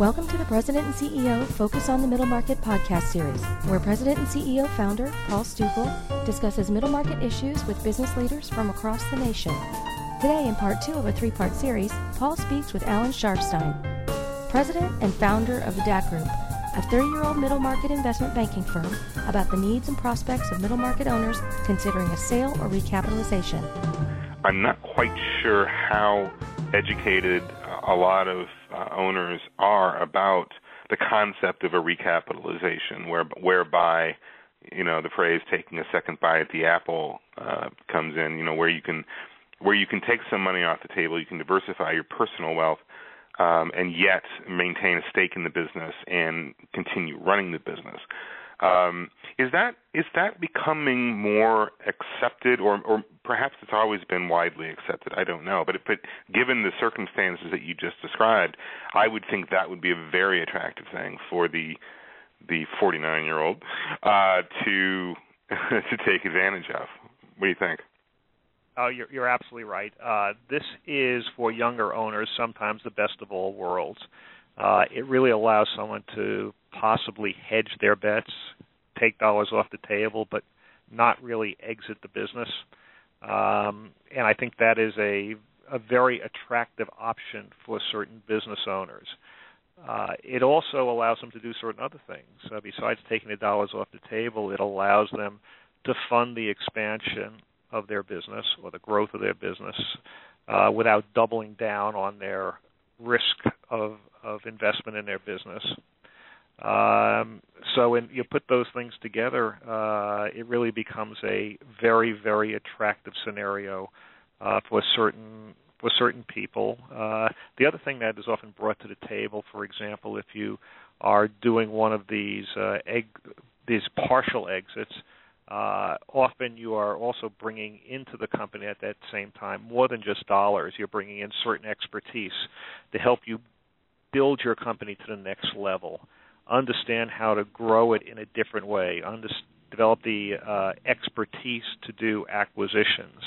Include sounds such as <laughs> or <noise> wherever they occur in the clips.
Welcome to the President and CEO Focus on the Middle Market podcast series, where President and CEO founder Paul Stukel discusses middle market issues with business leaders from across the nation. Today, in part two of a three part series, Paul speaks with Alan Scharfstein, president and founder of the DAK Group, a 30 year old middle market investment banking firm, about the needs and prospects of middle market owners considering a sale or recapitalization. I'm not quite sure how educated a lot of uh, owners are about the concept of a recapitalization, where, whereby you know the phrase "taking a second bite at the apple" uh, comes in. You know where you can where you can take some money off the table, you can diversify your personal wealth, um, and yet maintain a stake in the business and continue running the business. Um, is that is that becoming more accepted, or or perhaps it's always been widely accepted? I don't know, but but given the circumstances that you just described, I would think that would be a very attractive thing for the the 49 year old uh, to <laughs> to take advantage of. What do you think? Oh, you're, you're absolutely right. Uh, this is for younger owners sometimes the best of all worlds. Uh, it really allows someone to possibly hedge their bets, take dollars off the table, but not really exit the business. Um, and I think that is a a very attractive option for certain business owners. Uh, it also allows them to do certain other things. Uh, besides taking the dollars off the table, it allows them to fund the expansion of their business or the growth of their business uh, without doubling down on their risk of of investment in their business. Um, so when you put those things together, uh, it really becomes a very, very attractive scenario uh, for certain for certain people. Uh, the other thing that is often brought to the table, for example, if you are doing one of these uh, egg these partial exits, uh, often you are also bringing into the company at that same time more than just dollars. You're bringing in certain expertise to help you build your company to the next level, understand how to grow it in a different way, under, develop the uh, expertise to do acquisitions,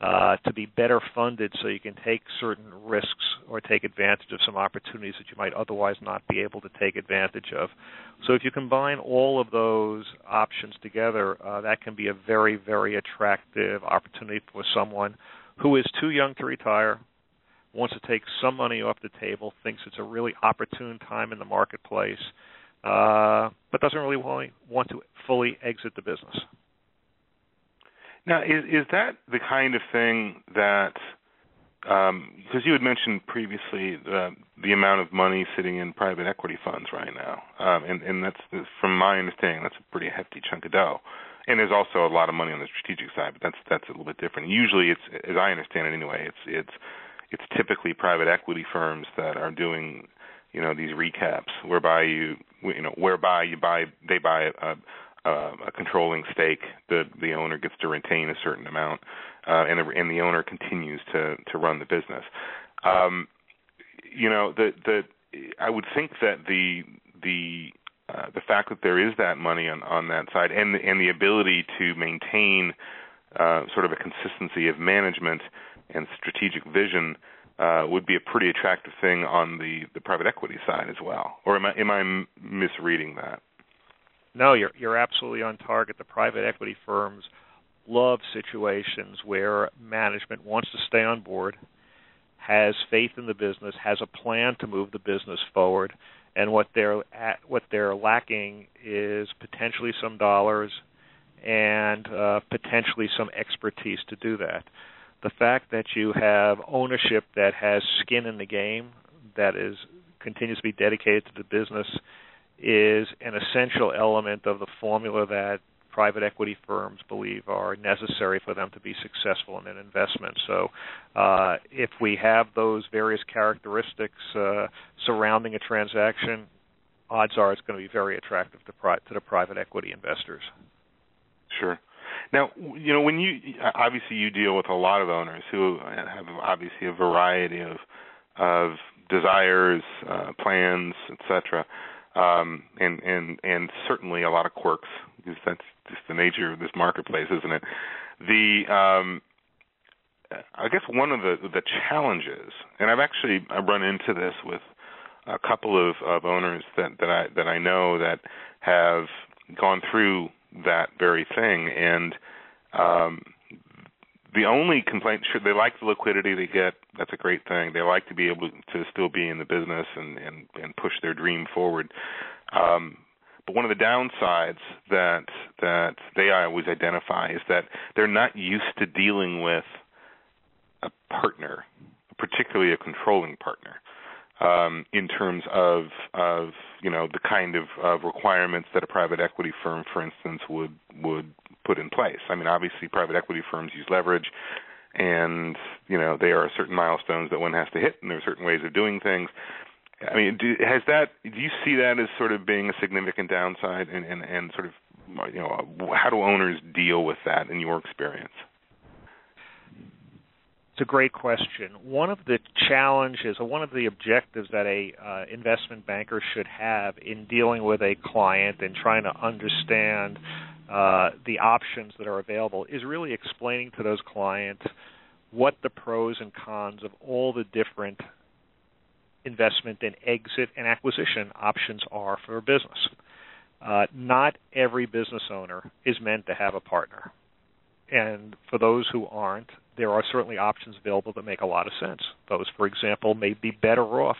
uh, to be better funded so you can take certain risks or take advantage of some opportunities that you might otherwise not be able to take advantage of. So if you combine all of those options together, uh, that can be a very, very attractive opportunity for someone who is too young to retire, wants to take some money off the table, thinks it's a really opportune time in the marketplace, uh, but doesn't really want to fully exit the business. Now, is is that the kind of thing that because um, you had mentioned previously the the amount of money sitting in private equity funds right now, um, and and that's from my understanding that's a pretty hefty chunk of dough. And there's also a lot of money on the strategic side, but that's that's a little bit different. Usually, it's as I understand it anyway, it's it's it's typically private equity firms that are doing you know these recaps whereby you you know whereby you buy they buy a, a, a controlling stake the the owner gets to retain a certain amount uh, and the and the owner continues to to run the business. Um you know the the I would think that the the uh, the fact that there is that money on on that side and and the ability to maintain uh, sort of a consistency of management and strategic vision uh, would be a pretty attractive thing on the, the private equity side as well. Or am I am I misreading that? No, you're you're absolutely on target. The private equity firms love situations where management wants to stay on board, has faith in the business, has a plan to move the business forward, and what they're at, what they're lacking is potentially some dollars and uh, potentially some expertise to do that the fact that you have ownership that has skin in the game, that is continues to be dedicated to the business, is an essential element of the formula that private equity firms believe are necessary for them to be successful in an investment. So, uh, if we have those various characteristics uh, surrounding a transaction, odds are it's going to be very attractive to, pri- to the private equity investors. Sure. Now, you know, when you obviously you deal with a lot of owners who have obviously a variety of of desires, uh, plans, etc., um, and and and certainly a lot of quirks because that's just the nature of this marketplace, isn't it? The um, I guess one of the the challenges, and I've actually I run into this with a couple of, of owners that, that I that I know that have gone through that very thing, and um, the only complaint sure they like the liquidity they get. That's a great thing. They like to be able to still be in the business and and and push their dream forward. Um but one of the downsides that that they always identify is that they're not used to dealing with a partner particularly a controlling partner um, in terms of of you know the kind of, of requirements that a private equity firm, for instance, would would put in place. I mean, obviously, private equity firms use leverage, and you know there are certain milestones that one has to hit, and there are certain ways of doing things. I mean, do, has that? Do you see that as sort of being a significant downside, and and, and sort of you know how do owners deal with that in your experience? It's a great question. One of the challenges, or one of the objectives that a uh, investment banker should have in dealing with a client and trying to understand uh, the options that are available, is really explaining to those clients what the pros and cons of all the different investment and exit and acquisition options are for a business. Uh, not every business owner is meant to have a partner. And for those who aren't, there are certainly options available that make a lot of sense. Those, for example, may be better off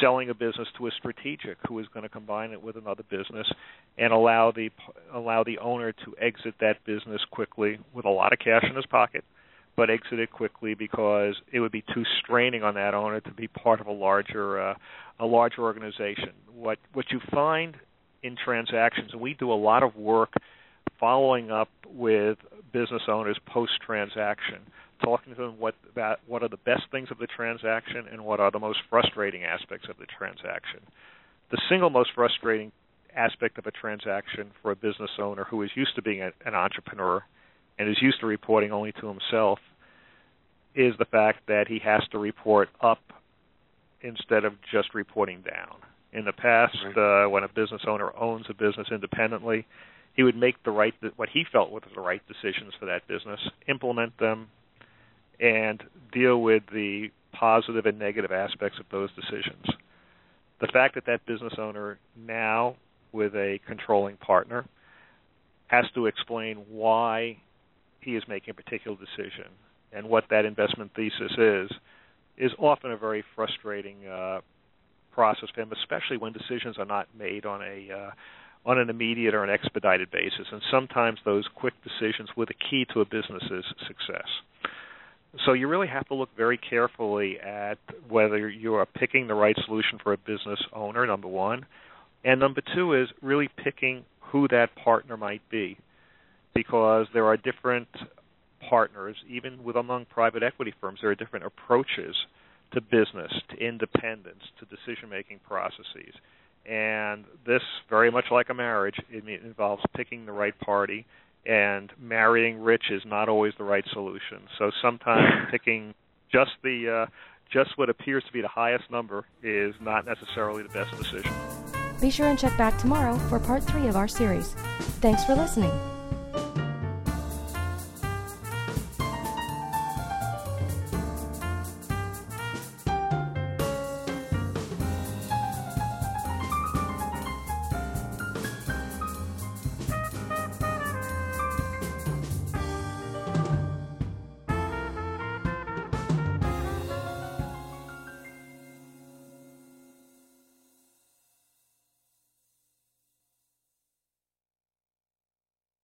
selling a business to a strategic who is going to combine it with another business and allow the allow the owner to exit that business quickly with a lot of cash in his pocket but exit it quickly because it would be too straining on that owner to be part of a larger uh, a larger organization what what you find in transactions and we do a lot of work following up with business owners post transaction, talking to them what about what are the best things of the transaction and what are the most frustrating aspects of the transaction. The single most frustrating aspect of a transaction for a business owner who is used to being a, an entrepreneur and is used to reporting only to himself is the fact that he has to report up instead of just reporting down. In the past, right. uh, when a business owner owns a business independently, he would make the right what he felt were the right decisions for that business, implement them, and deal with the positive and negative aspects of those decisions. The fact that that business owner now, with a controlling partner, has to explain why he is making a particular decision and what that investment thesis is, is often a very frustrating uh, process for him, especially when decisions are not made on a uh, on an immediate or an expedited basis. And sometimes those quick decisions were the key to a business's success. So you really have to look very carefully at whether you are picking the right solution for a business owner, number one. And number two is really picking who that partner might be. Because there are different partners, even with among private equity firms, there are different approaches to business, to independence, to decision making processes. And this, very much like a marriage, it involves picking the right party, and marrying rich is not always the right solution. So sometimes <laughs> picking just the uh, just what appears to be the highest number is not necessarily the best decision. Be sure and check back tomorrow for part three of our series. Thanks for listening.